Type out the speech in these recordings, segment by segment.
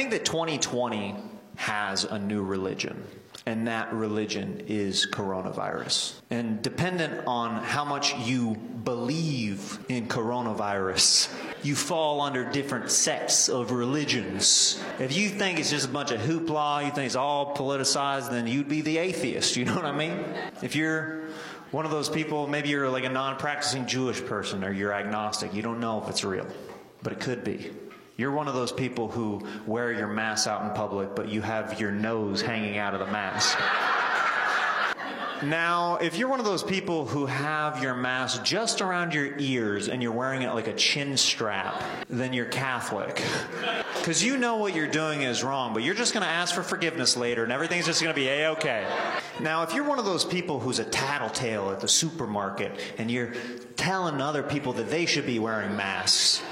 think that 2020 has a new religion, and that religion is coronavirus. And dependent on how much you believe in coronavirus, you fall under different sects of religions. If you think it's just a bunch of hoopla, you think it's all politicized, then you'd be the atheist. You know what I mean? If you're one of those people, maybe you're like a non practicing Jewish person or you're agnostic, you don't know if it's real, but it could be. You're one of those people who wear your mask out in public, but you have your nose hanging out of the mask. Now, if you're one of those people who have your mask just around your ears and you're wearing it like a chin strap, then you're Catholic. Because you know what you're doing is wrong, but you're just going to ask for forgiveness later and everything's just going to be a okay. Now, if you're one of those people who's a tattletale at the supermarket and you're telling other people that they should be wearing masks,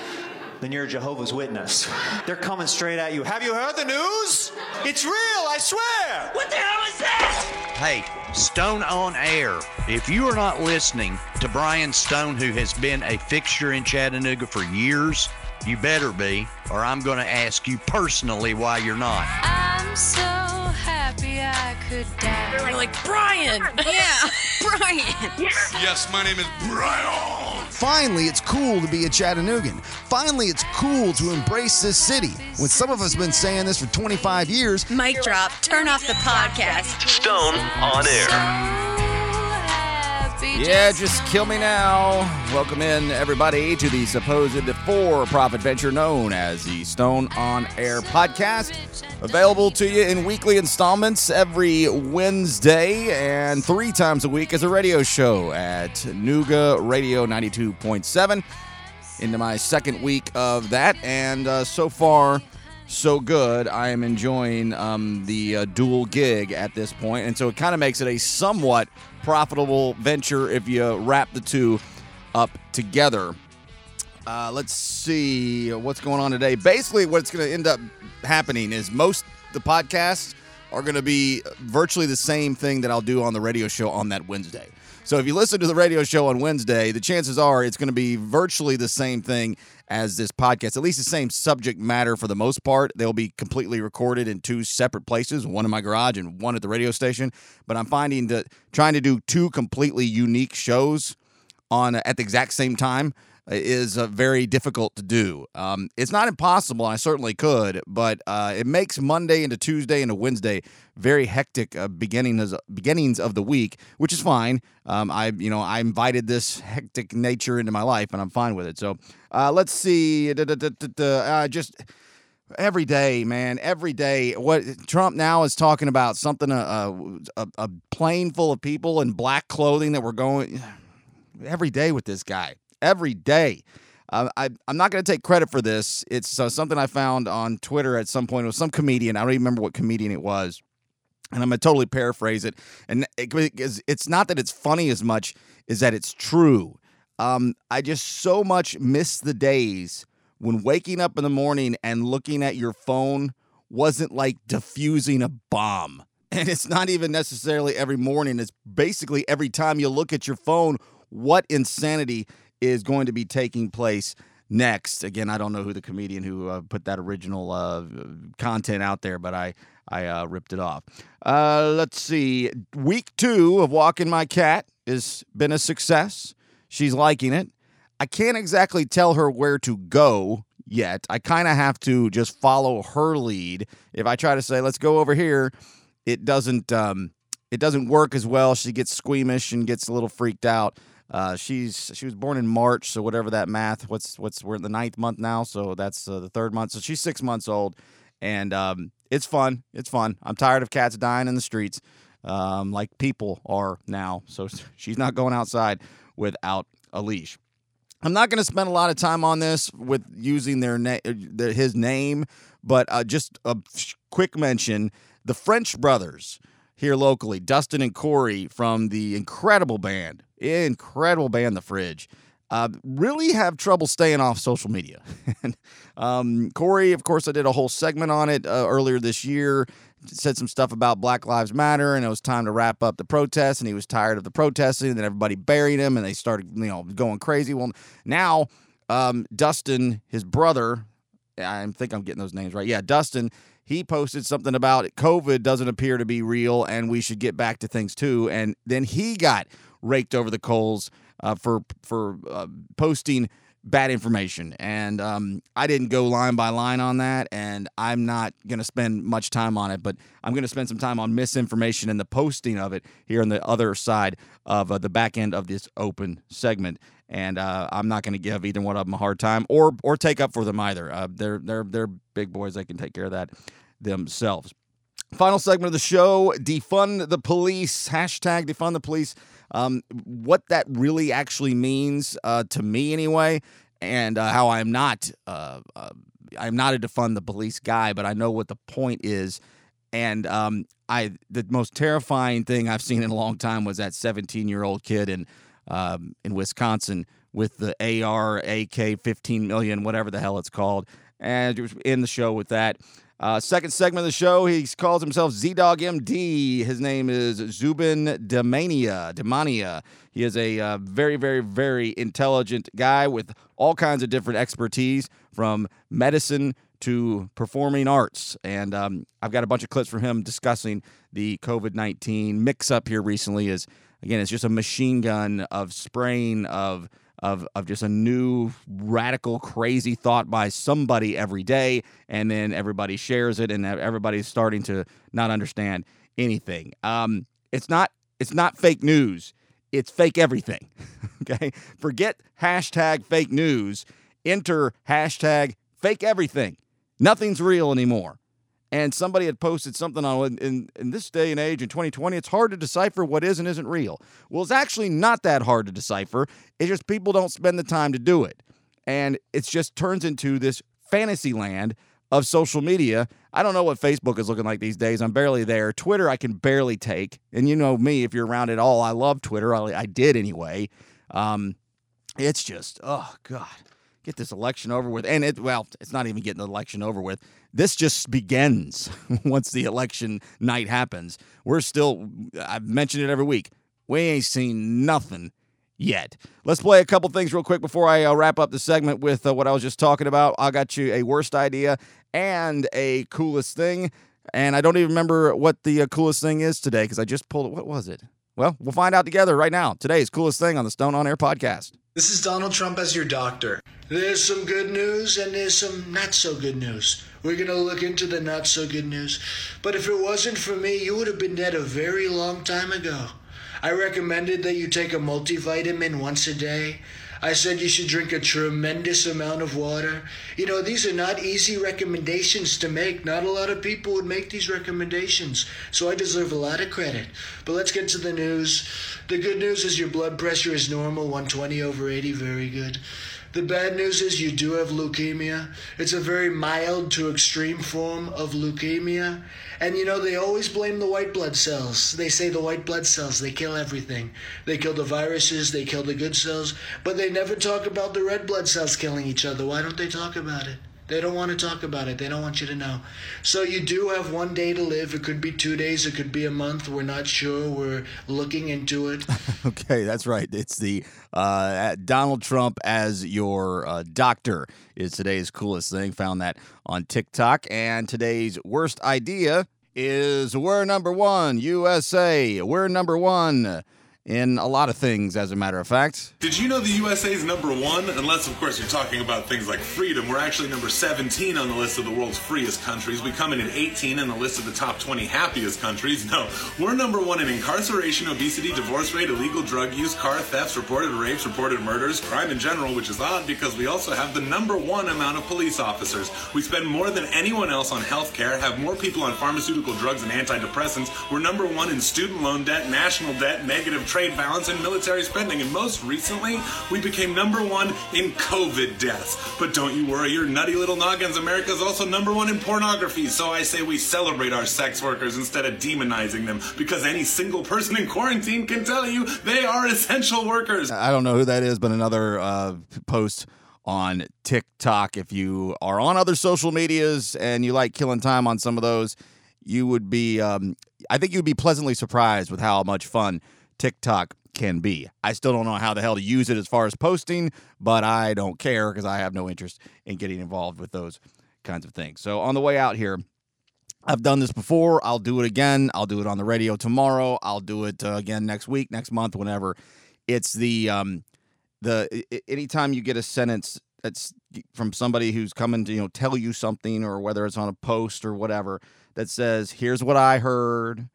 then you're a Jehovah's Witness. They're coming straight at you. Have you heard the news? It's real, I swear! What the hell is that? Hey, Stone on Air. If you are not listening to Brian Stone, who has been a fixture in Chattanooga for years, you better be, or I'm going to ask you personally why you're not. I'm so happy I could die. They're like, Brian! Yeah, Brian. Yes, my name is Brian. Finally, it's cool to be a Chattanoogan. Finally, it's cool to embrace this city. When some of us have been saying this for 25 years, Mic drop. Turn off the podcast. Stone on air. Yeah, just kill me now. Welcome in, everybody, to the supposed for profit venture known as the Stone on Air podcast. Available to you in weekly installments every Wednesday and three times a week as a radio show at Nooga Radio 92.7. Into my second week of that, and uh, so far, so good. I am enjoying um, the uh, dual gig at this point, and so it kind of makes it a somewhat profitable venture if you wrap the two up together. Uh, let's see what's going on today. Basically, what's going to end up happening is most the podcasts are going to be virtually the same thing that I'll do on the radio show on that Wednesday. So if you listen to the radio show on Wednesday, the chances are it's going to be virtually the same thing as this podcast, at least the same subject matter for the most part. They'll be completely recorded in two separate places, one in my garage and one at the radio station. But I'm finding that trying to do two completely unique shows on at the exact same time is uh, very difficult to do. Um, it's not impossible. I certainly could, but uh, it makes Monday into Tuesday into Wednesday very hectic uh, beginnings beginnings of the week, which is fine. Um, I you know I invited this hectic nature into my life, and I'm fine with it. So uh, let's see. Uh, just every day, man, every day. What Trump now is talking about something uh, a, a, a plane full of people in black clothing that we're going every day with this guy every day. Uh, I, I'm not going to take credit for this. It's uh, something I found on Twitter at some point. It was some comedian. I don't even remember what comedian it was. And I'm going to totally paraphrase it. And it, it's not that it's funny as much as that it's true. Um, I just so much miss the days when waking up in the morning and looking at your phone wasn't like diffusing a bomb. And it's not even necessarily every morning. It's basically every time you look at your phone, what insanity is going to be taking place next. Again, I don't know who the comedian who uh, put that original uh, content out there, but I I uh, ripped it off. Uh, let's see. Week two of walking my cat has been a success. She's liking it. I can't exactly tell her where to go yet. I kind of have to just follow her lead. If I try to say, "Let's go over here," it doesn't. Um, it doesn't work as well. She gets squeamish and gets a little freaked out. Uh, she's she was born in March, so whatever that math. What's what's we're in the ninth month now, so that's uh, the third month. So she's six months old, and um, it's fun. It's fun. I'm tired of cats dying in the streets, um, like people are now. So she's not going outside without a leash. I'm not going to spend a lot of time on this with using their name, his name, but uh, just a quick mention: the French brothers here locally, Dustin and Corey from the incredible band incredible band, The Fridge. Uh, really have trouble staying off social media. um, Corey, of course, I did a whole segment on it uh, earlier this year. Said some stuff about Black Lives Matter, and it was time to wrap up the protest. And he was tired of the protesting, and then everybody buried him, and they started, you know, going crazy. Well, now um, Dustin, his brother, I think I'm getting those names right. Yeah, Dustin. He posted something about COVID doesn't appear to be real, and we should get back to things too. And then he got raked over the coals uh, for for uh, posting bad information. And um, I didn't go line by line on that, and I'm not going to spend much time on it, but I'm going to spend some time on misinformation and the posting of it here on the other side of uh, the back end of this open segment. And uh, I'm not going to give either one of them a hard time or or take up for them either. Uh, they're they're they're big boys; they can take care of that themselves. Final segment of the show: defund the police. Hashtag defund the police. Um, what that really actually means uh, to me, anyway, and uh, how I'm not uh, uh, I'm not a defund the police guy, but I know what the point is. And um, I the most terrifying thing I've seen in a long time was that 17 year old kid in um, in Wisconsin with the AR AK 15 million, whatever the hell it's called, and in the show with that. Uh, second segment of the show, he calls himself ZDoggMD. His name is Zubin Damania. Damania. He is a uh, very, very, very intelligent guy with all kinds of different expertise from medicine to performing arts. And um, I've got a bunch of clips from him discussing the COVID 19 mix up here recently. Is again, it's just a machine gun of spraying of of of just a new radical crazy thought by somebody every day and then everybody shares it and everybody's starting to not understand anything. Um it's not it's not fake news. It's fake everything okay? Forget hashtag fake news. Enter hashtag fake everything. Nothing's real anymore and somebody had posted something on in, in this day and age in 2020 it's hard to decipher what is and isn't real. Well it's actually not that hard to decipher. It's just people don't spend the time to do it. And it just turns into this fantasy land of social media. I don't know what facebook is looking like these days. I'm barely there. Twitter i can barely take. And you know me if you're around at all i love twitter. I, I did anyway. Um, it's just oh god get this election over with and it well it's not even getting the election over with this just begins once the election night happens. We're still, I've mentioned it every week, we ain't seen nothing yet. Let's play a couple things real quick before I uh, wrap up the segment with uh, what I was just talking about. I got you a worst idea and a coolest thing. And I don't even remember what the uh, coolest thing is today because I just pulled it. What was it? Well, we'll find out together right now. Today's coolest thing on the Stone on Air podcast. This is Donald Trump as your doctor. There's some good news and there's some not so good news. We're going to look into the not so good news. But if it wasn't for me, you would have been dead a very long time ago. I recommended that you take a multivitamin once a day. I said you should drink a tremendous amount of water. You know, these are not easy recommendations to make. Not a lot of people would make these recommendations. So I deserve a lot of credit. But let's get to the news. The good news is your blood pressure is normal, 120 over 80, very good. The bad news is you do have leukemia. It's a very mild to extreme form of leukemia. And you know, they always blame the white blood cells. They say the white blood cells, they kill everything. They kill the viruses, they kill the good cells, but they never talk about the red blood cells killing each other. Why don't they talk about it? They don't want to talk about it. They don't want you to know. So you do have one day to live. It could be two days. It could be a month. We're not sure. We're looking into it. okay, that's right. It's the uh, Donald Trump as your uh, doctor is today's coolest thing. Found that on TikTok. And today's worst idea is we're number one, USA. We're number one in a lot of things, as a matter of fact. Did you know the USA is number one? Unless, of course, you're talking about things like freedom. We're actually number 17 on the list of the world's freest countries. We come in at 18 on the list of the top 20 happiest countries. No, we're number one in incarceration, obesity, divorce rate, illegal drug use, car thefts, reported rapes, reported murders, crime in general, which is odd because we also have the number one amount of police officers. We spend more than anyone else on health care, have more people on pharmaceutical drugs and antidepressants. We're number one in student loan debt, national debt, negative trade trade balance and military spending. And most recently, we became number one in COVID deaths. But don't you worry, your nutty little noggins. America is also number one in pornography. So I say we celebrate our sex workers instead of demonizing them because any single person in quarantine can tell you they are essential workers. I don't know who that is, but another uh, post on TikTok. If you are on other social medias and you like killing time on some of those, you would be, um, I think you'd be pleasantly surprised with how much fun TikTok can be. I still don't know how the hell to use it as far as posting, but I don't care because I have no interest in getting involved with those kinds of things. So on the way out here, I've done this before. I'll do it again. I'll do it on the radio tomorrow. I'll do it uh, again next week, next month, whenever. It's the um, the anytime you get a sentence that's from somebody who's coming to you know tell you something, or whether it's on a post or whatever that says, "Here's what I heard,"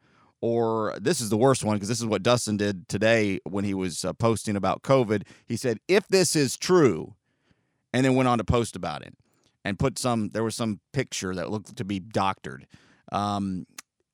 or this is the worst one because this is what Dustin did today when he was uh, posting about COVID. He said, "If this is true," and then went on to post about it and put some. There was some picture that looked to be doctored. Um,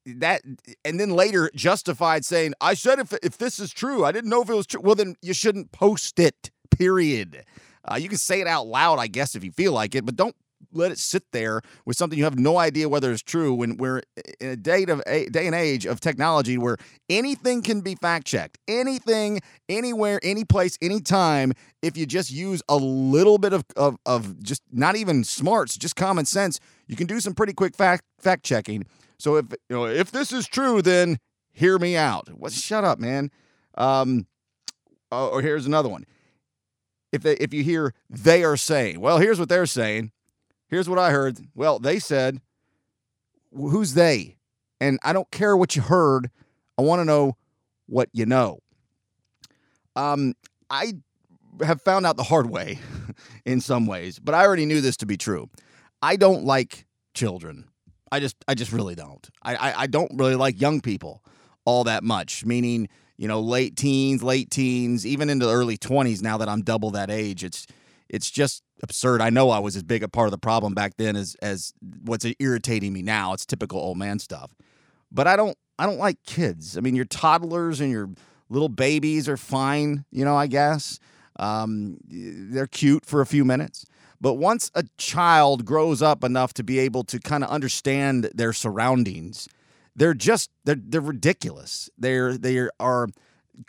that and then later justified saying, "I said if if this is true, I didn't know if it was true." Well, then you shouldn't post it. Period. Uh, you can say it out loud, I guess, if you feel like it, but don't let it sit there with something you have no idea whether it's true. When we're in a day of a day and age of technology where anything can be fact checked, anything, anywhere, any place, anytime, if you just use a little bit of, of of just not even smarts, just common sense, you can do some pretty quick fact fact checking. So if you know if this is true, then hear me out. What? Shut up, man. Um, oh, or here's another one. If they, if you hear they are saying, well, here's what they're saying. Here's what I heard. Well, they said, who's they? And I don't care what you heard. I want to know what you know. Um, I have found out the hard way in some ways, but I already knew this to be true. I don't like children. I just I just really don't. I, I, I don't really like young people all that much. Meaning, you know, late teens, late teens, even into the early twenties. Now that I'm double that age, it's it's just absurd. I know I was as big a part of the problem back then as as what's irritating me now. It's typical old man stuff. But I don't I don't like kids. I mean, your toddlers and your little babies are fine, you know, I guess. Um, they're cute for a few minutes. But once a child grows up enough to be able to kind of understand their surroundings, they're just they're they're ridiculous. They're they are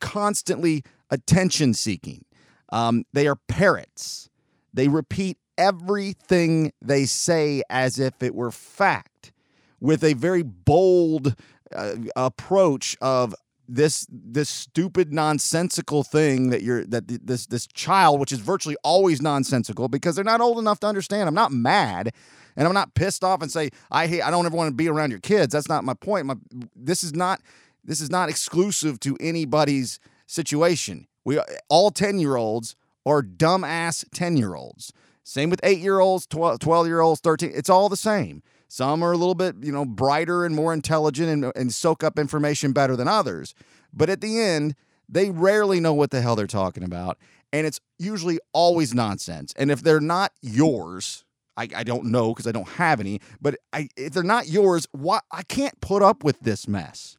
constantly attention seeking. Um, they are parrots. They repeat everything they say as if it were fact, with a very bold uh, approach of this this stupid nonsensical thing that you're that this this child which is virtually always nonsensical because they're not old enough to understand. I'm not mad and i'm not pissed off and say i hate i don't ever want to be around your kids. That's not my point. My this is not this is not exclusive to anybody's situation. We all 10 year olds are dumbass 10 year olds same with 8 year olds 12 year olds 13 it's all the same some are a little bit, you know, brighter and more intelligent and, and soak up information better than others. But at the end, they rarely know what the hell they're talking about. And it's usually always nonsense. And if they're not yours, I, I don't know because I don't have any, but I, if they're not yours, why I can't put up with this mess.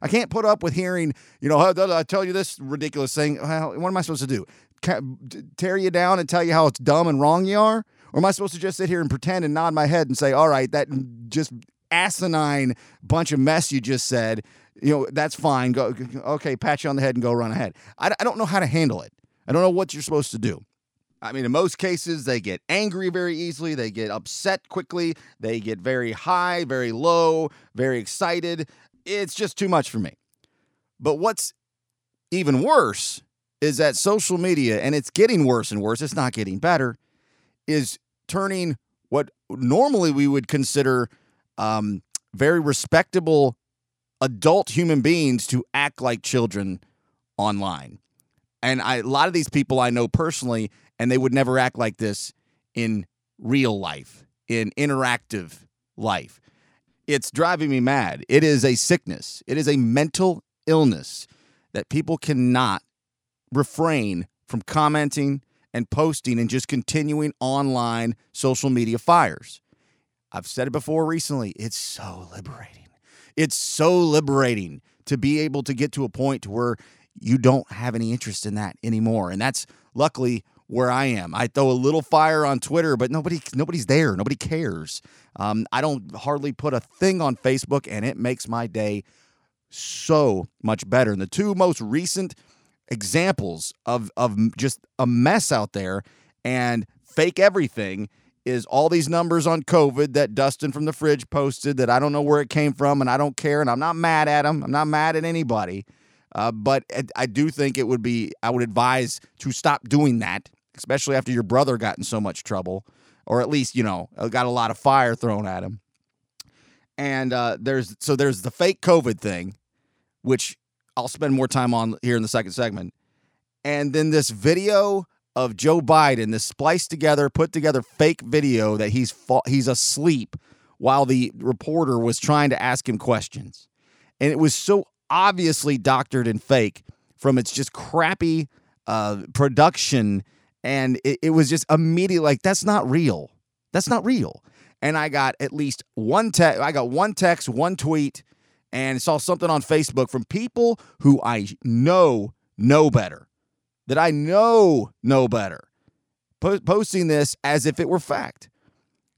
I can't put up with hearing, you know, I tell you this ridiculous thing. Well, what am I supposed to do? Tear you down and tell you how it's dumb and wrong you are? Or am I supposed to just sit here and pretend and nod my head and say, all right, that just asinine bunch of mess you just said, you know, that's fine. Go, okay, pat you on the head and go run ahead. I, I don't know how to handle it. I don't know what you're supposed to do. I mean, in most cases, they get angry very easily. They get upset quickly. They get very high, very low, very excited. It's just too much for me. But what's even worse is that social media, and it's getting worse and worse, it's not getting better, is turning what normally we would consider um, very respectable adult human beings to act like children online. And I, a lot of these people I know personally, and they would never act like this in real life, in interactive life. It's driving me mad. It is a sickness, it is a mental illness that people cannot refrain from commenting and posting and just continuing online social media fires. I've said it before recently. It's so liberating. It's so liberating to be able to get to a point where you don't have any interest in that anymore. And that's luckily where I am. I throw a little fire on Twitter, but nobody nobody's there. Nobody cares. Um, I don't hardly put a thing on Facebook, and it makes my day so much better. And the two most recent examples of of just a mess out there and fake everything is all these numbers on COVID that Dustin from the fridge posted that I don't know where it came from and I don't care and I'm not mad at him. I'm not mad at anybody. Uh, but I do think it would be, I would advise to stop doing that, especially after your brother got in so much trouble. or at least you know got a lot of fire thrown at him. And uh, there's so there's the fake COVID thing, which I'll spend more time on here in the second segment, and then this video of Joe Biden, this spliced together, put together fake video that he's fa- he's asleep while the reporter was trying to ask him questions, and it was so obviously doctored and fake from its just crappy uh, production, and it, it was just immediately like that's not real. That's not real. And I got at least one text. I got one text, one tweet, and saw something on Facebook from people who I know know better, that I know know better, po- posting this as if it were fact.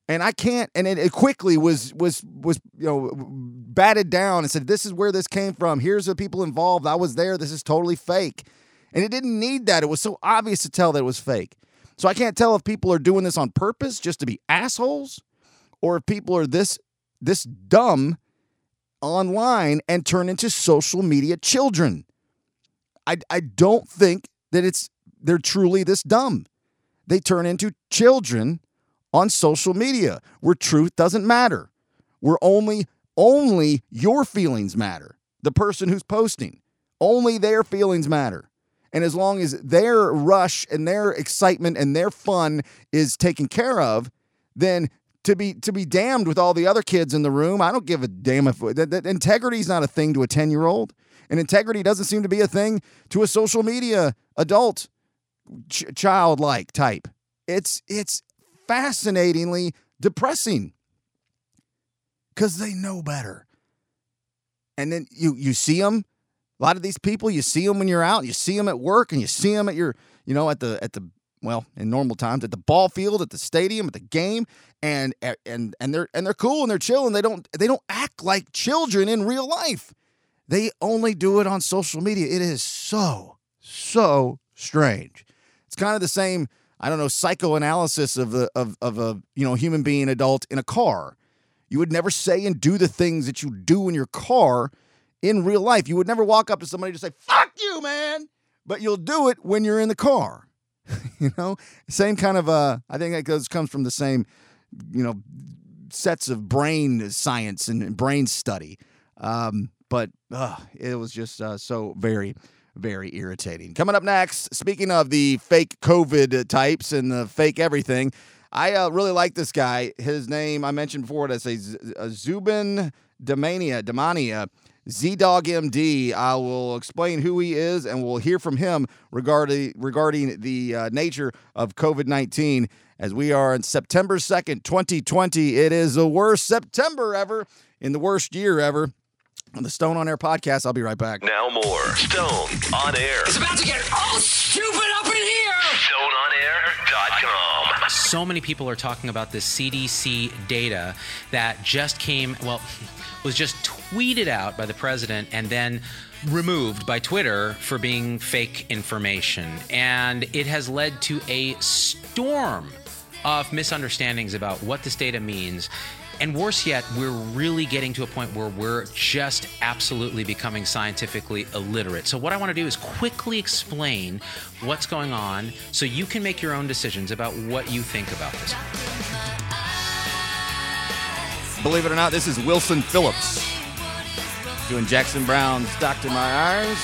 And I can't. And it, it quickly was was was you know batted down and said, "This is where this came from. Here's the people involved. I was there. This is totally fake." And it didn't need that. It was so obvious to tell that it was fake. So I can't tell if people are doing this on purpose just to be assholes or if people are this this dumb online and turn into social media children. I I don't think that it's they're truly this dumb. They turn into children on social media where truth doesn't matter. Where only only your feelings matter. The person who's posting, only their feelings matter. And as long as their rush and their excitement and their fun is taken care of, then to be to be damned with all the other kids in the room, I don't give a damn if that, that integrity is not a thing to a 10-year-old. And integrity doesn't seem to be a thing to a social media adult ch- childlike type. It's it's fascinatingly depressing cuz they know better. And then you you see them a lot of these people, you see them when you're out, you see them at work, and you see them at your, you know, at the at the well, in normal times at the ball field, at the stadium, at the game, and and and they're and they're cool and they're chill and they don't they don't act like children in real life. They only do it on social media. It is so so strange. It's kind of the same, I don't know, psychoanalysis of the of of a you know human being adult in a car. You would never say and do the things that you do in your car in real life. You would never walk up to somebody to say, fuck you, man. But you'll do it when you're in the car. you know? Same kind of uh I think that goes comes from the same, you know, sets of brain science and brain study. Um, but uh, it was just uh, so very, very irritating. Coming up next, speaking of the fake COVID types and the fake everything, I uh, really like this guy. His name I mentioned before. That's a Zubin Damania. Damania. ZDoggMD. I will explain who he is, and we'll hear from him regarding regarding the uh, nature of COVID nineteen. As we are on September second, twenty twenty, it is the worst September ever in the worst year ever. On the Stone on Air podcast, I'll be right back. Now more Stone on Air. It's about to get all stupid up in here. StoneOnAir.com. So many people are talking about the CDC data that just came, well, was just tweeted out by the president and then removed by Twitter for being fake information. And it has led to a storm of misunderstandings about what this data means. And worse yet, we're really getting to a point where we're just absolutely becoming scientifically illiterate. So, what I want to do is quickly explain what's going on so you can make your own decisions about what you think about this. Believe it or not, this is Wilson Phillips doing Jackson Browne's Doctor My Eyes.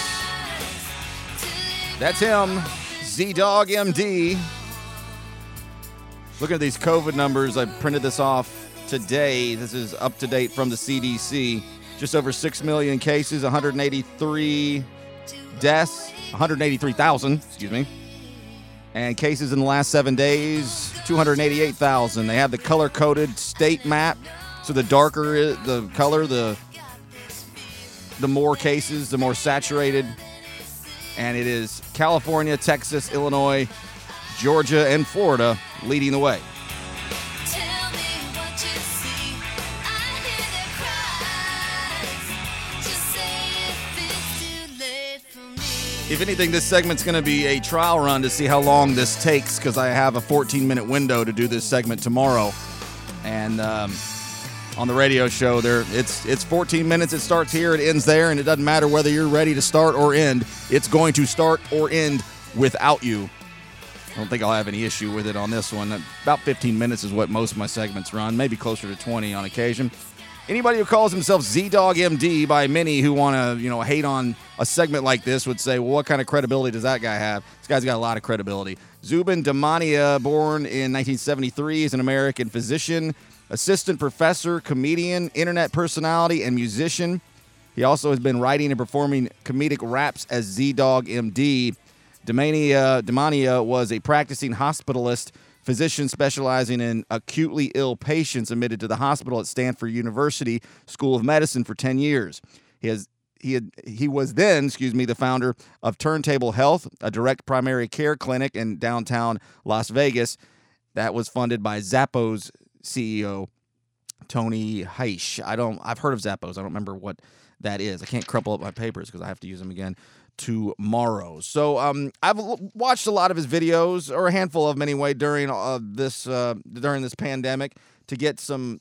That's him, ZDoggMD. Looking at these COVID numbers, I printed this off today. This is up to date from the CDC. Just over 6 million cases, 183 deaths, 183,000, excuse me. And cases in the last seven days, 288,000. They have the color coded state map. So the darker the color, the the more cases, the more saturated. And it is California, Texas, Illinois, Georgia, and Florida leading the way. If anything, this segment's going to be a trial run to see how long this takes because I have a 14 minute window to do this segment tomorrow. And um, on the radio show, there it's it's 14 minutes. It starts here, it ends there, and it doesn't matter whether you're ready to start or end. It's going to start or end without you. I don't think I'll have any issue with it on this one. About 15 minutes is what most of my segments run, maybe closer to 20 on occasion. Anybody who calls himself ZDoggMD by many who want to, you know, hate on a segment like this would say, well, what kind of credibility does that guy have? This guy's got a lot of credibility. Zubin Damania, born in 1973, is an American physician, assistant professor, comedian, internet personality, and musician. He also has been writing and performing comedic raps as ZDoggMD. Damania, Damania was a practicing hospitalist physician specializing in acutely ill patients admitted to the hospital at Stanford University School of Medicine for 10 years. He has he had he was then, excuse me, the founder of Turntable Health, a direct primary care clinic in downtown Las Vegas that was funded by Zappos CEO Tony Hsieh. I don't I've heard of Zappos. I don't remember what that is. I can't crumple up my papers because I have to use them again tomorrow. So um, I've watched a lot of his videos, or a handful of them anyway, during uh, this uh, during this pandemic to get some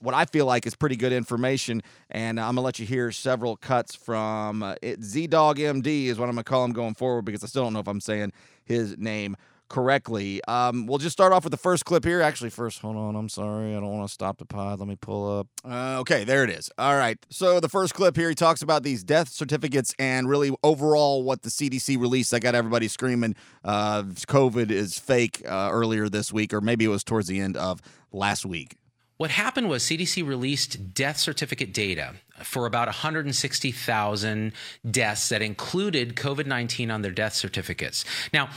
what I feel like is pretty good information. And I'm gonna let you hear several cuts from uh, ZDoggMD is what I'm gonna call him going forward because I still don't know if I'm saying his name correctly. Um, we'll just start off with the first clip here. Actually, first, hold on. I'm sorry. I don't want to stop the pod. Let me pull up. Uh, okay, there it is. All right. So the first clip here, he talks about these death certificates and really overall what the CDC released. I got everybody screaming uh, COVID is fake uh, earlier this week, or maybe it was towards the end of last week. What happened was CDC released death certificate data for about 160,000 deaths that included COVID 19 on their death certificates. Now,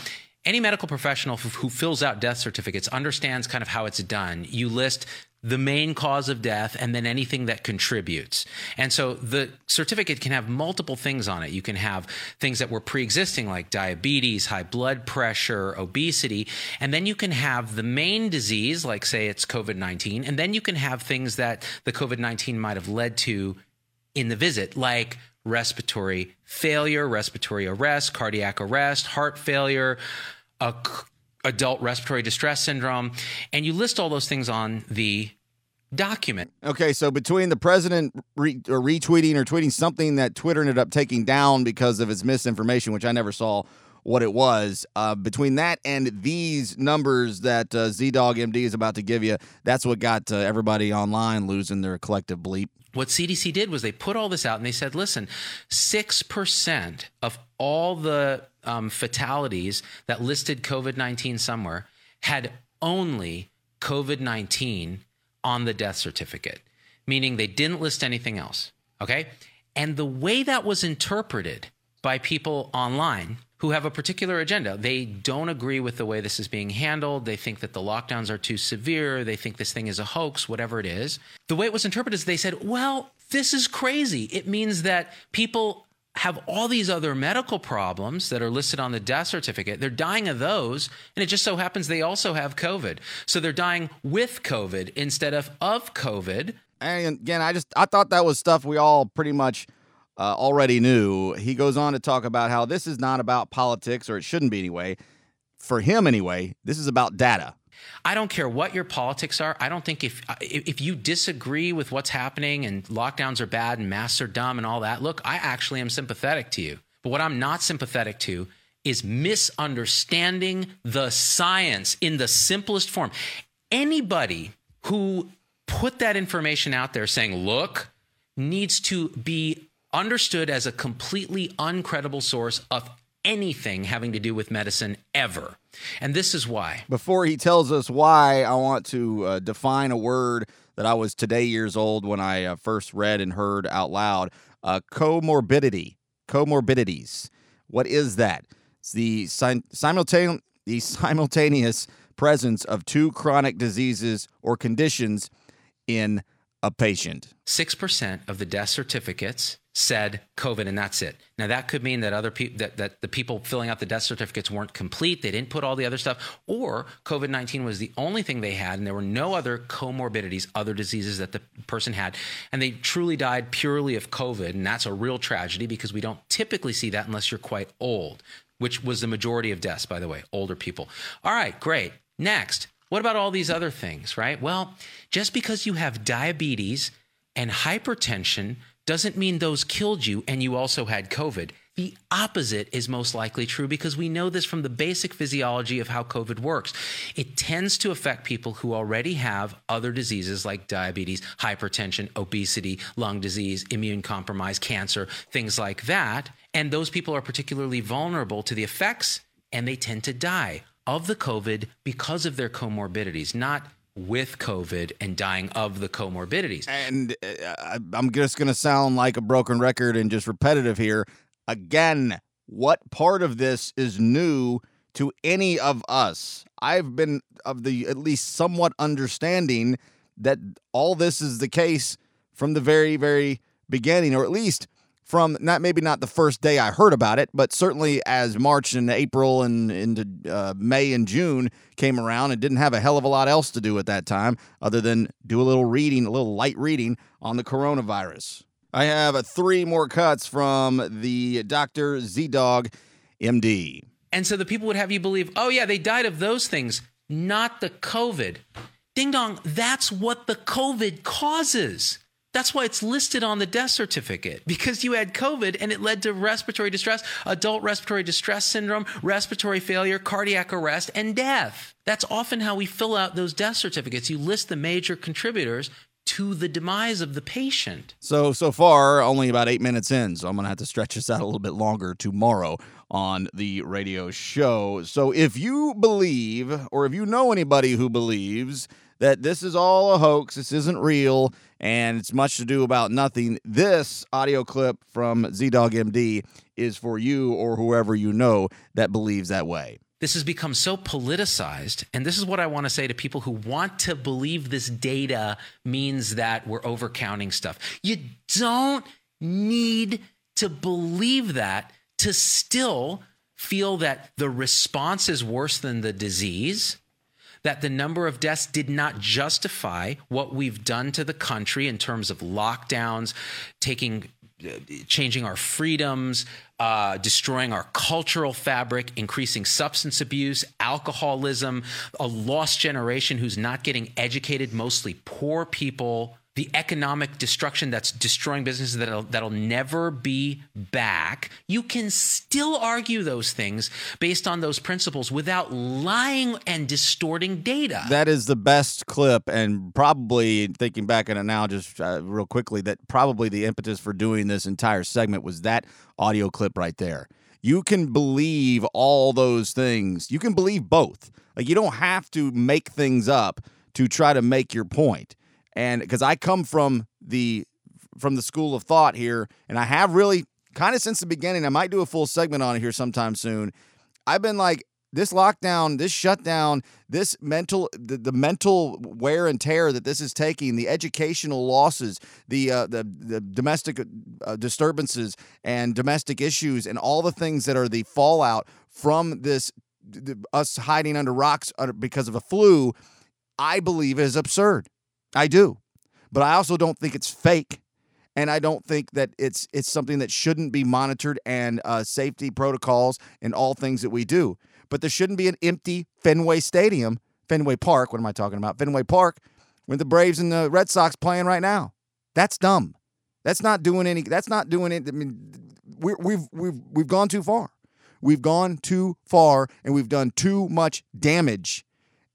any medical professional who fills out death certificates understands kind of how it's done. You list the main cause of death and then anything that contributes. And so the certificate can have multiple things on it. You can have things that were pre existing, like diabetes, high blood pressure, obesity. And then you can have the main disease, like, say, it's COVID 19. And then you can have things that the COVID 19 might have led to in the visit, like respiratory failure, respiratory arrest, cardiac arrest, heart failure, adult respiratory distress syndrome, and you list all those things on the document. Okay, so between the president re- or retweeting or tweeting something that Twitter ended up taking down because of its misinformation, which I never saw what it was, uh, between that and these numbers that uh, ZDoggMD is about to give you, that's what got uh, everybody online losing their collective bleep what CDC did was they put all this out and they said, listen, 6% of all the um, fatalities that listed COVID 19 somewhere had only COVID 19 on the death certificate, meaning they didn't list anything else. Okay. And the way that was interpreted by people online who have a particular agenda. They don't agree with the way this is being handled. They think that the lockdowns are too severe. They think this thing is a hoax, whatever it is. The way it was interpreted is they said, well, this is crazy. It means that people have all these other medical problems that are listed on the death certificate. They're dying of those, and it just so happens they also have COVID. So they're dying with COVID instead of of COVID. And again, I just I thought that was stuff we all pretty much uh, already knew. He goes on to talk about how this is not about politics, or it shouldn't be anyway. For him, anyway, this is about data. I don't care what your politics are. I don't think if if you disagree with what's happening and lockdowns are bad and masks are dumb and all that, look, I actually am sympathetic to you. But what I'm not sympathetic to is misunderstanding the science in the simplest form. Anybody who put that information out there saying, look, needs to be understood as a completely uncredible source of anything having to do with medicine ever. And this is why. Before he tells us why, I want to uh, define a word that I was today years old when I uh, first read and heard out loud uh, comorbidity. Comorbidities. What is that? It's the, sim- simultane- the simultaneous presence of two chronic diseases or conditions in a patient. 6% of the death certificates said COVID and that's it. Now that could mean that other people that, that the people filling out the death certificates weren't complete. They didn't put all the other stuff, or COVID-19 was the only thing they had, and there were no other comorbidities, other diseases that the person had. And they truly died purely of COVID. And that's a real tragedy because we don't typically see that unless you're quite old, which was the majority of deaths, by the way, older people. All right, great. Next, what about all these other things, right? Well, just because you have diabetes and hypertension doesn't mean those killed you and you also had COVID. The opposite is most likely true because we know this from the basic physiology of how COVID works. It tends to affect people who already have other diseases like diabetes, hypertension, obesity, lung disease, immune compromise, cancer, things like that. And those people are particularly vulnerable to the effects and they tend to die of the COVID because of their comorbidities, not with COVID and dying of the comorbidities. And uh, I'm just going to sound like a broken record and just repetitive here. Again, what part of this is new to any of us? I've been of the at least somewhat understanding that all this is the case from the very, very beginning, or at least from not maybe not the first day I heard about it, but certainly as March and April and into uh, May and June came around and didn't have a hell of a lot else to do at that time other than do a little reading, a little light reading on the coronavirus. I have three more cuts from the Dr. Z Dog MD. And so the people would have you believe, oh, yeah, they died of those things, not the COVID. Ding dong, that's what the COVID causes. That's why it's listed on the death certificate because you had COVID and it led to respiratory distress, adult respiratory distress syndrome, respiratory failure, cardiac arrest, and death. That's often how we fill out those death certificates. You list the major contributors to the demise of the patient. So, so far, only about eight minutes in. So, I'm going to have to stretch this out a little bit longer tomorrow on the radio show. So, if you believe, or if you know anybody who believes that this is all a hoax, this isn't real, and it's much to do about nothing, this audio clip from ZDoggMD is for you or whoever you know that believes that way. This has become so politicized. And this is what I want to say to people who want to believe this data means that we're overcounting stuff. You don't need to believe that to still feel that the response is worse than the disease that the number of deaths did not justify what we've done to the country in terms of lockdowns, taking changing our freedoms, uh, destroying our cultural fabric, increasing substance abuse, alcoholism, a lost generation who's not getting educated, mostly poor people the economic destruction that's destroying businesses that'll, that'll never be back, you can still argue those things based on those principles without lying and distorting data. That is the best clip, and probably thinking back on it now, just uh, real quickly, that probably the impetus for doing this entire segment was that audio clip right there. You can believe all those things. You can believe both. Like you don't have to make things up to try to make your point and because I come from the from the school of thought here, and I have really kind of since the beginning. I might do a full segment on it here sometime soon. I've been like this lockdown, this shutdown, this mental the, the mental wear and tear that this is taking, the educational losses, the uh, the the domestic uh, disturbances and domestic issues, and all the things that are the fallout from this us hiding under rocks because of a flu. I believe is absurd. I do. But I also don't think it's fake. And I don't think that it's it's something that shouldn't be monitored and uh, safety protocols and all things that we do. But there shouldn't be an empty Fenway Stadium, Fenway Park. What am I talking about? Fenway Park, when the Braves and the Red Sox playing right now. That's dumb. That's not doing any. That's not doing it. I mean, we we've we've we've gone too far. We've gone too far, and we've done too much damage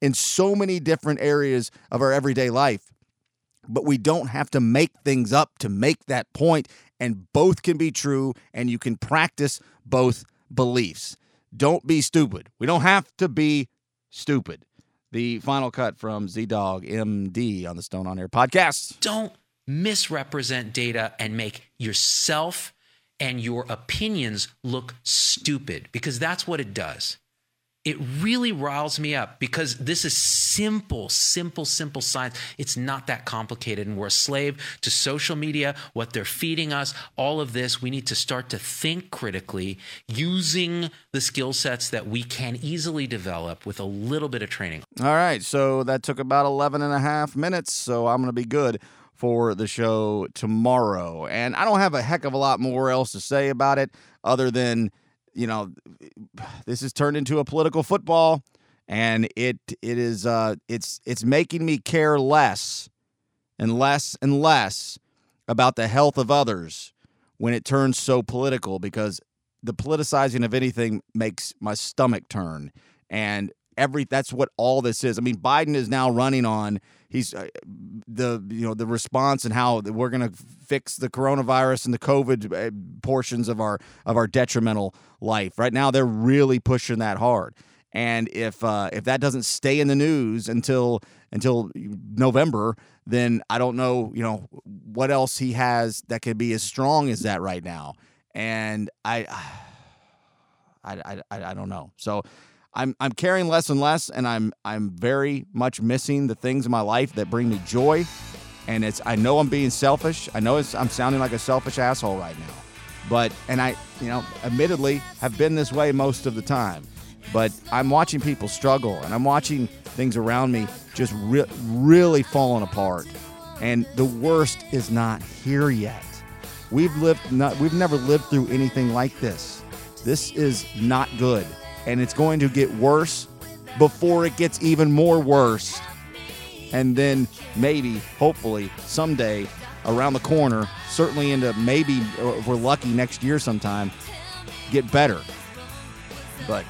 in so many different areas of our everyday life. But we don't have to make things up to make that point, and both can be true, and you can practice both beliefs. Don't be stupid. We don't have to be stupid. The final cut from ZDoggMD on the Stone on Air podcast. Don't misrepresent data and make yourself and your opinions look stupid because that's what it does it really riles me up because this is simple, simple, simple science. It's not that complicated. And we're a slave to social media, what they're feeding us, all of this. We need to start to think critically using the skill sets that we can easily develop with a little bit of training. All right. So that took about 11 and a half minutes. So I'm going to be good for the show tomorrow. And I don't have a heck of a lot more else to say about it other than you know, this has turned into a political football, and it it is uh, it's it's making me care less and less and less about the health of others when it turns so political because the politicizing of anything makes my stomach turn, and every that's what all this is. I mean, Biden is now running on he's uh, the you know the response and how we're going to fix the coronavirus and the COVID uh, portions of our of our detrimental life. Right now, they're really pushing that hard. And if uh, if that doesn't stay in the news until until November, then I don't know, you know, what else he has that could be as strong as that right now. And I, I, I, I don't know. So I'm I'm caring less and less, and I'm I'm very much missing the things in my life that bring me joy. And it's I know I'm being selfish. I know I'm sounding like a selfish asshole right now, but and I you know admittedly have been this way most of the time. But I'm watching people struggle, and I'm watching things around me just re- really falling apart. And the worst is not here yet. We've lived not, we've never lived through anything like this. This is not good and it's going to get worse before it gets even more worse. And then maybe, hopefully, someday around the corner, certainly into maybe, uh, if we're lucky, next year sometime, get better. But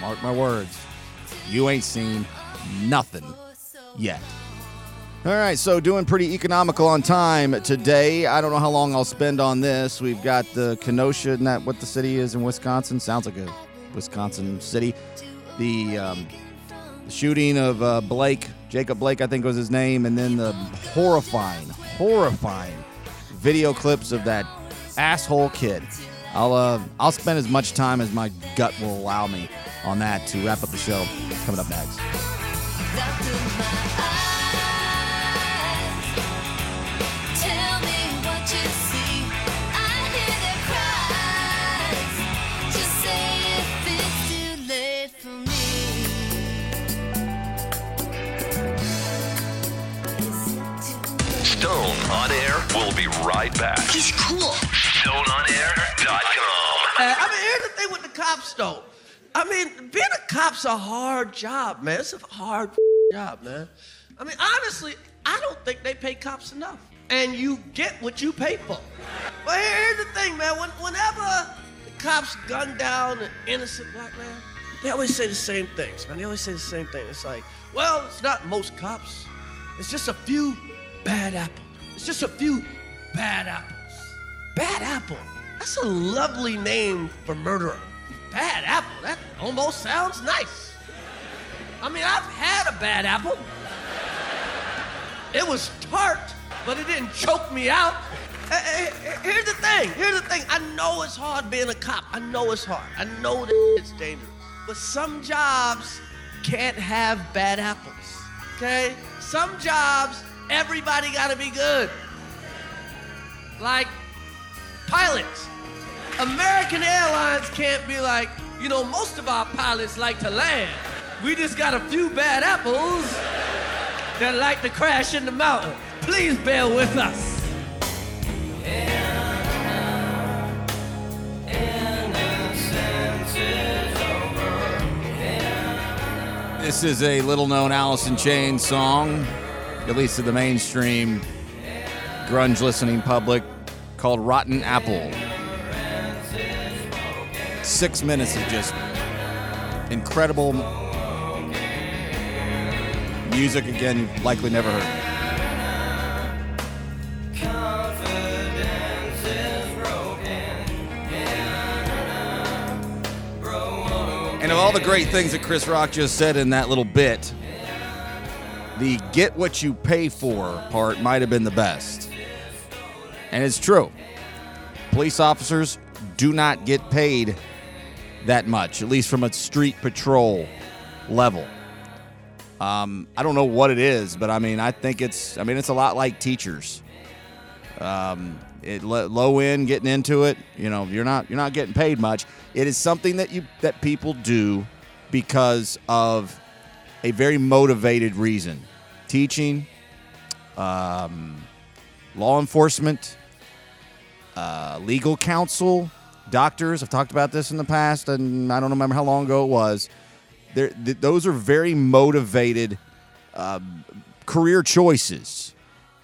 mark my words, you ain't seen nothing yet. All right, so doing pretty economical on time today. I don't know how long I'll spend on this. We've got the Kenosha, that what the city is in Wisconsin? Sounds like a Wisconsin City. The, um, the shooting of uh, Blake, Jacob Blake, I think was his name, and then the horrifying, horrifying video clips of that asshole kid. I'll uh, I'll spend as much time as my gut will allow me on that to wrap up the show. Coming up next. On Air will be right back. He's cool. StoneOnAir.com. Uh, I mean, here's the thing with the cops, though. I mean, being a cop's a hard job, man. It's a hard job, man. I mean, honestly, I don't think they pay cops enough. And you get what you pay for. But here's the thing, man. When, whenever the cops gun down an innocent black man, they always say the same things, man. They always say the same thing. It's like, well, it's not most cops. It's just a few bad apples. It's just a few bad apples. Bad apple. That's a lovely name for murderer. Bad apple. That almost sounds nice. I mean, I've had a bad apple. It was tart, but it didn't choke me out. Here's the thing. Here's the thing. I know it's hard being a cop. I know it's hard. I know that it's dangerous. But some jobs can't have bad apples. Okay? Some jobs Everybody got to be good. Like pilots. American Airlines can't be like, you know, most of our pilots like to land. We just got a few bad apples that like to crash in the mountain. Please bear with us. This is a little known Alice in Chains song at least to the mainstream grunge listening public, called Rotten Apple. Six minutes of just incredible music again you've likely never heard. And of all the great things that Chris Rock just said in that little bit, the get what you pay for part might have been the best. And it's true. Police officers do not get paid that much, at least from a street patrol level. Um, I don't know what it is, but I mean, I think it's. I mean, it's a lot like teachers. Um, it low end getting into it. You know, you're not you're not getting paid much. It is something that you that people do because of a very motivated reason teaching, um, law enforcement, uh, legal counsel, doctors. I've talked about this in the past, and I don't remember how long ago it was. Th- those are very motivated uh, career choices,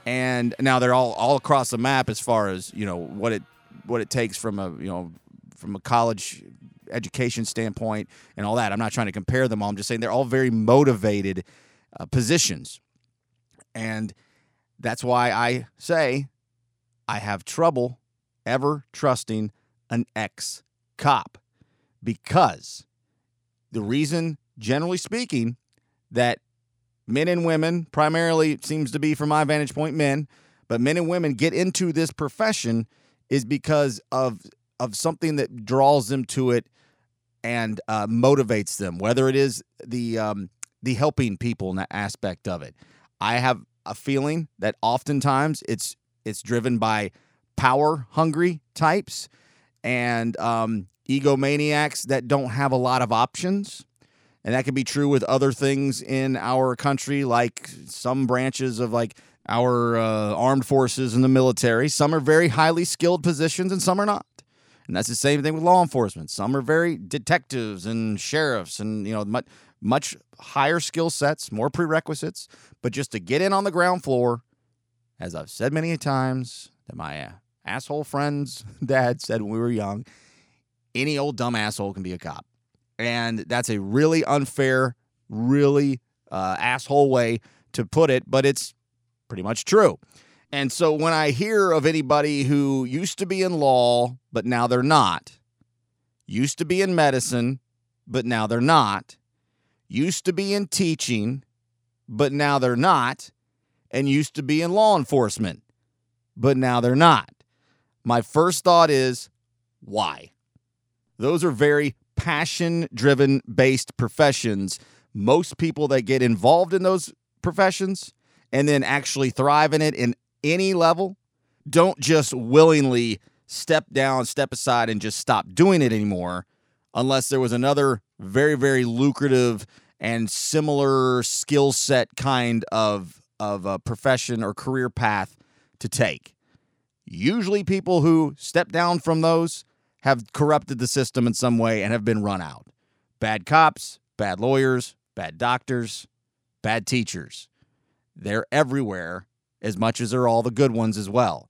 and now they're all all across the map as far as you know what it what it takes from a you know from a college education standpoint and all that. I'm not trying to compare them all. I'm just saying they're all very motivated uh, positions. And that's why I say I have trouble ever trusting an ex cop because the reason, generally speaking, that men and women, primarily it seems to be from my vantage point, men, but men and women get into this profession is because of of something that draws them to it and uh, motivates them. Whether it is the um, the helping people in that aspect of it, I have a feeling that oftentimes it's it's driven by power hungry types and um, egomaniacs that don't have a lot of options. And that can be true with other things in our country, like some branches of like our uh, armed forces and the military. Some are very highly skilled positions and some are not. And that's the same thing with law enforcement. Some are very detectives and sheriffs and, you know, much, much higher skill sets, more prerequisites. But just to get in on the ground floor, as I've said many times, that my asshole friend's dad said when we were young, any old dumb asshole can be a cop. And that's a really unfair, really uh, asshole way to put it, but it's pretty much true. And so when I hear of anybody who used to be in law, but now they're not, used to be in medicine, but now they're not, used to be in teaching, but now they're not, and used to be in law enforcement, but now they're not. My first thought is, why? Those are very passion driven based professions. Most people that get involved in those professions and then actually thrive in it in any level don't just willingly step down, step aside, and just stop doing it anymore unless there was another very, very lucrative and similar skill set kind of, of a profession or career path to take. Usually, people who step down from those have corrupted the system in some way and have been run out. Bad cops, bad lawyers, bad doctors, bad teachers. They're everywhere as much as they're all the good ones as well.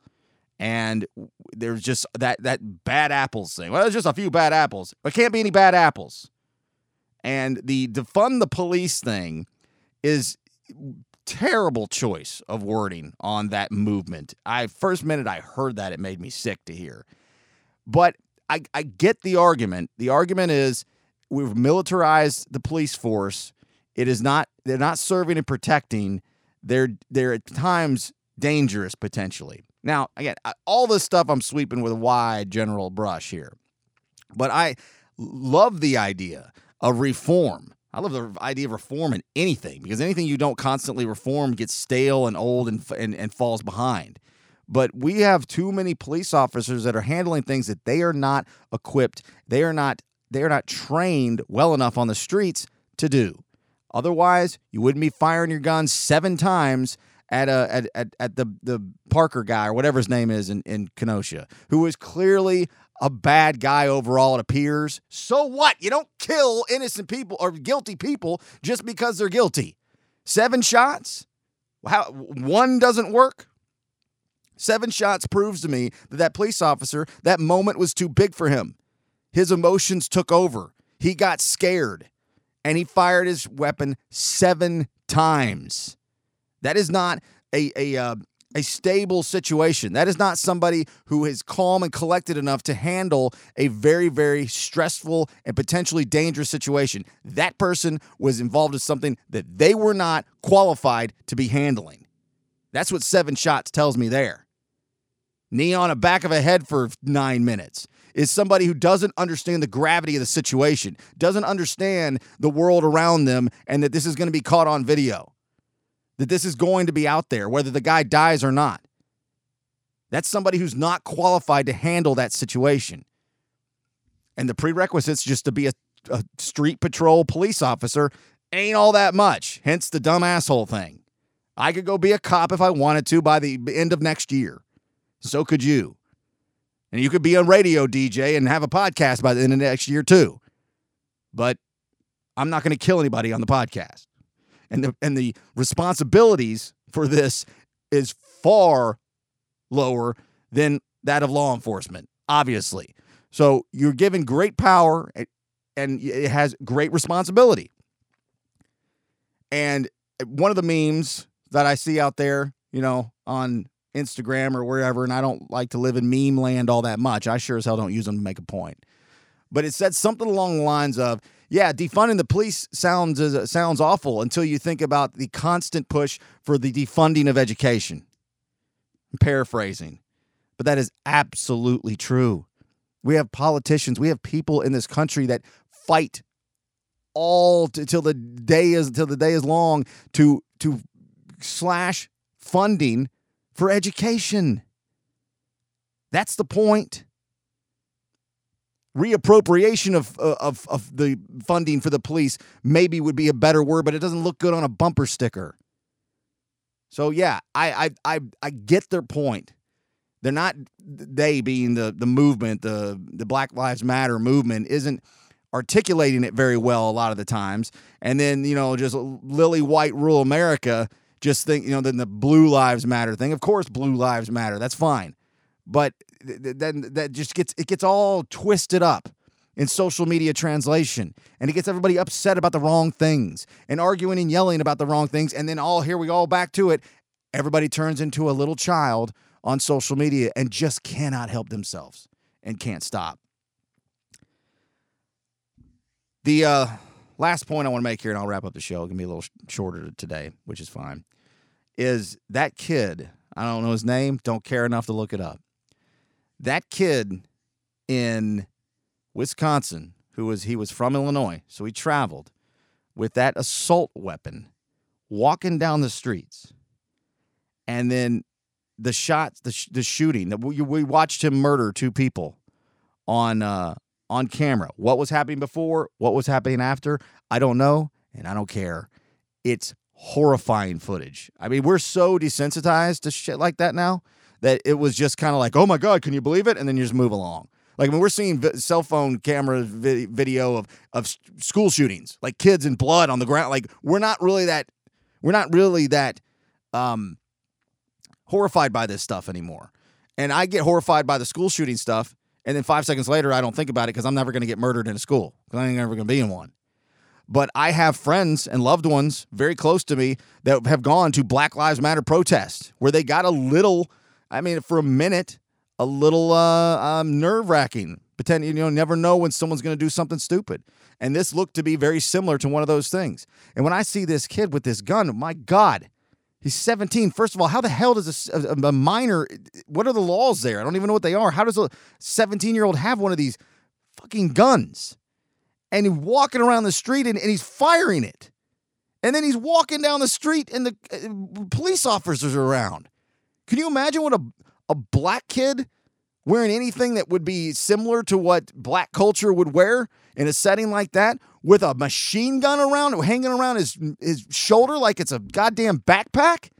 And there's just that that bad apples thing. Well, there's just a few bad apples. There can't be any bad apples. And the defund the police thing is terrible choice of wording on that movement. I first minute I heard that it made me sick to hear. But I, I get the argument. The argument is we've militarized the police force. It is not they're not serving and protecting. They're they're at times dangerous potentially. Now, again, all this stuff I'm sweeping with a wide general brush here. But I love the idea of reform. I love the idea of reform in anything because anything you don't constantly reform gets stale and old and, and, and falls behind. But we have too many police officers that are handling things that they are not equipped, they are not they are not trained well enough on the streets to do. Otherwise, you wouldn't be firing your gun seven times at a at, at, at the the Parker guy or whatever his name is in, in Kenosha, who is clearly a bad guy overall, it appears. So what? You don't kill innocent people or guilty people just because they're guilty. Seven shots? How one doesn't work? Seven shots proves to me that that police officer, that moment was too big for him. His emotions took over. He got scared and he fired his weapon seven times. That is not a, a, uh, a stable situation. That is not somebody who is calm and collected enough to handle a very, very stressful and potentially dangerous situation. That person was involved in something that they were not qualified to be handling. That's what seven shots tells me there knee on the back of a head for nine minutes is somebody who doesn't understand the gravity of the situation, doesn't understand the world around them, and that this is going to be caught on video, that this is going to be out there, whether the guy dies or not. That's somebody who's not qualified to handle that situation. And the prerequisites just to be a, a street patrol police officer ain't all that much, hence the dumb asshole thing. I could go be a cop if I wanted to by the end of next year. So could you. And you could be a radio DJ and have a podcast by the end of next year too. But I'm not going to kill anybody on the podcast. And the and the responsibilities for this is far lower than that of law enforcement, obviously. So you're given great power and it has great responsibility. And one of the memes that I see out there, you know, on Instagram or wherever, and I don't like to live in meme land all that much. I sure as hell don't use them to make a point. But it said something along the lines of, yeah, defunding the police sounds uh, sounds awful until you think about the constant push for the defunding of education. I'm paraphrasing, but that is absolutely true. We have politicians, we have people in this country that fight all till the day is till the day is long to to slash funding for education. That's the point reappropriation of, uh, of of the funding for the police maybe would be a better word, but it doesn't look good on a bumper sticker. So yeah, I I I, I get their point. They're not they being the the movement, the the Black Lives Matter movement isn't articulating it very well a lot of the times. And then, you know, just lily white rural America just think, you know, then the blue lives matter thing. Of course blue lives matter. That's fine. But then that just gets it gets all twisted up in social media translation and it gets everybody upset about the wrong things and arguing and yelling about the wrong things and then all here we go back to it. Everybody turns into a little child on social media and just cannot help themselves and can't stop. The uh, last point i want to make here and i'll wrap up the show it can be a little shorter today which is fine is that kid i don't know his name don't care enough to look it up that kid in Wisconsin, who was he was from Illinois, so he traveled with that assault weapon, walking down the streets, and then the shots, the the shooting. We, we watched him murder two people on uh, on camera. What was happening before? What was happening after? I don't know, and I don't care. It's horrifying footage. I mean, we're so desensitized to shit like that now that it was just kind of like, oh my God, can you believe it? And then you just move along. Like I mean, we're seeing vi- cell phone camera vi- video of of school shootings, like kids in blood on the ground. Like we're not really that we're not really that um, horrified by this stuff anymore. And I get horrified by the school shooting stuff, and then five seconds later, I don't think about it because I'm never going to get murdered in a school because I ain't ever going to be in one. But I have friends and loved ones very close to me that have gone to Black Lives Matter protests where they got a little I mean, for a minute, a little uh, um, nerve wracking. Pretend you know, never know when someone's going to do something stupid. And this looked to be very similar to one of those things. And when I see this kid with this gun, my God, he's 17. First of all, how the hell does a, a, a minor? What are the laws there? I don't even know what they are. How does a 17 year old have one of these fucking guns? And he's walking around the street and, and he's firing it. And then he's walking down the street and the uh, police officers are around. Can you imagine what a, a black kid wearing anything that would be similar to what black culture would wear in a setting like that with a machine gun around hanging around his his shoulder like it's a goddamn backpack?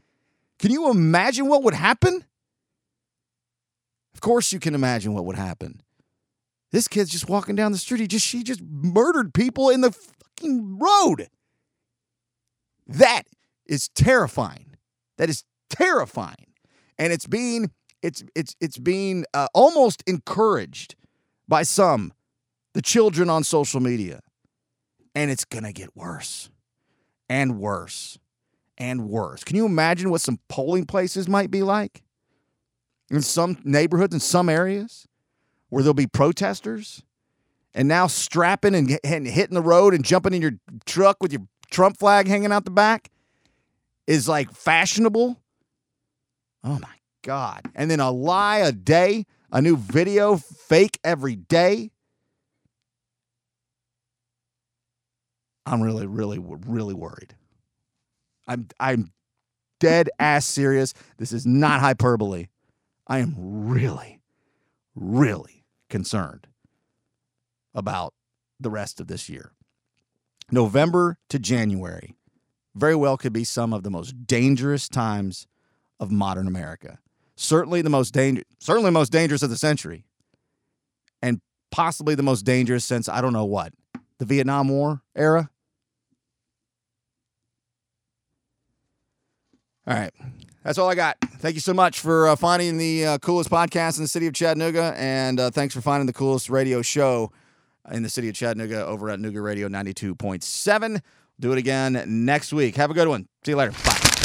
Can you imagine what would happen? Of course you can imagine what would happen. This kid's just walking down the street. He just she just murdered people in the fucking road. That is terrifying. That is terrifying and it's being it's it's it's being uh, almost encouraged by some the children on social media. And it's going to get worse and worse and worse. Can you imagine what some polling places might be like? In some neighborhoods in some areas where there'll be protesters and now strapping and, and hitting the road and jumping in your truck with your trump flag hanging out the back is like fashionable Oh my God. And then a lie a day, a new video fake every day. I'm really, really, really worried. I'm I'm dead ass serious. This is not hyperbole. I am really, really concerned about the rest of this year. November to January very well could be some of the most dangerous times of modern America. Certainly the most danger, certainly most dangerous of the century, and possibly the most dangerous since I don't know what the Vietnam War era. All right, That's all I got. Thank you so much for uh, finding the uh, coolest podcast in the city of Chattanooga, and uh, thanks for finding the coolest radio show in the city of Chattanooga over at Nooga Radio 92.7. Do it again next week. Have a good one. See you later. Bye.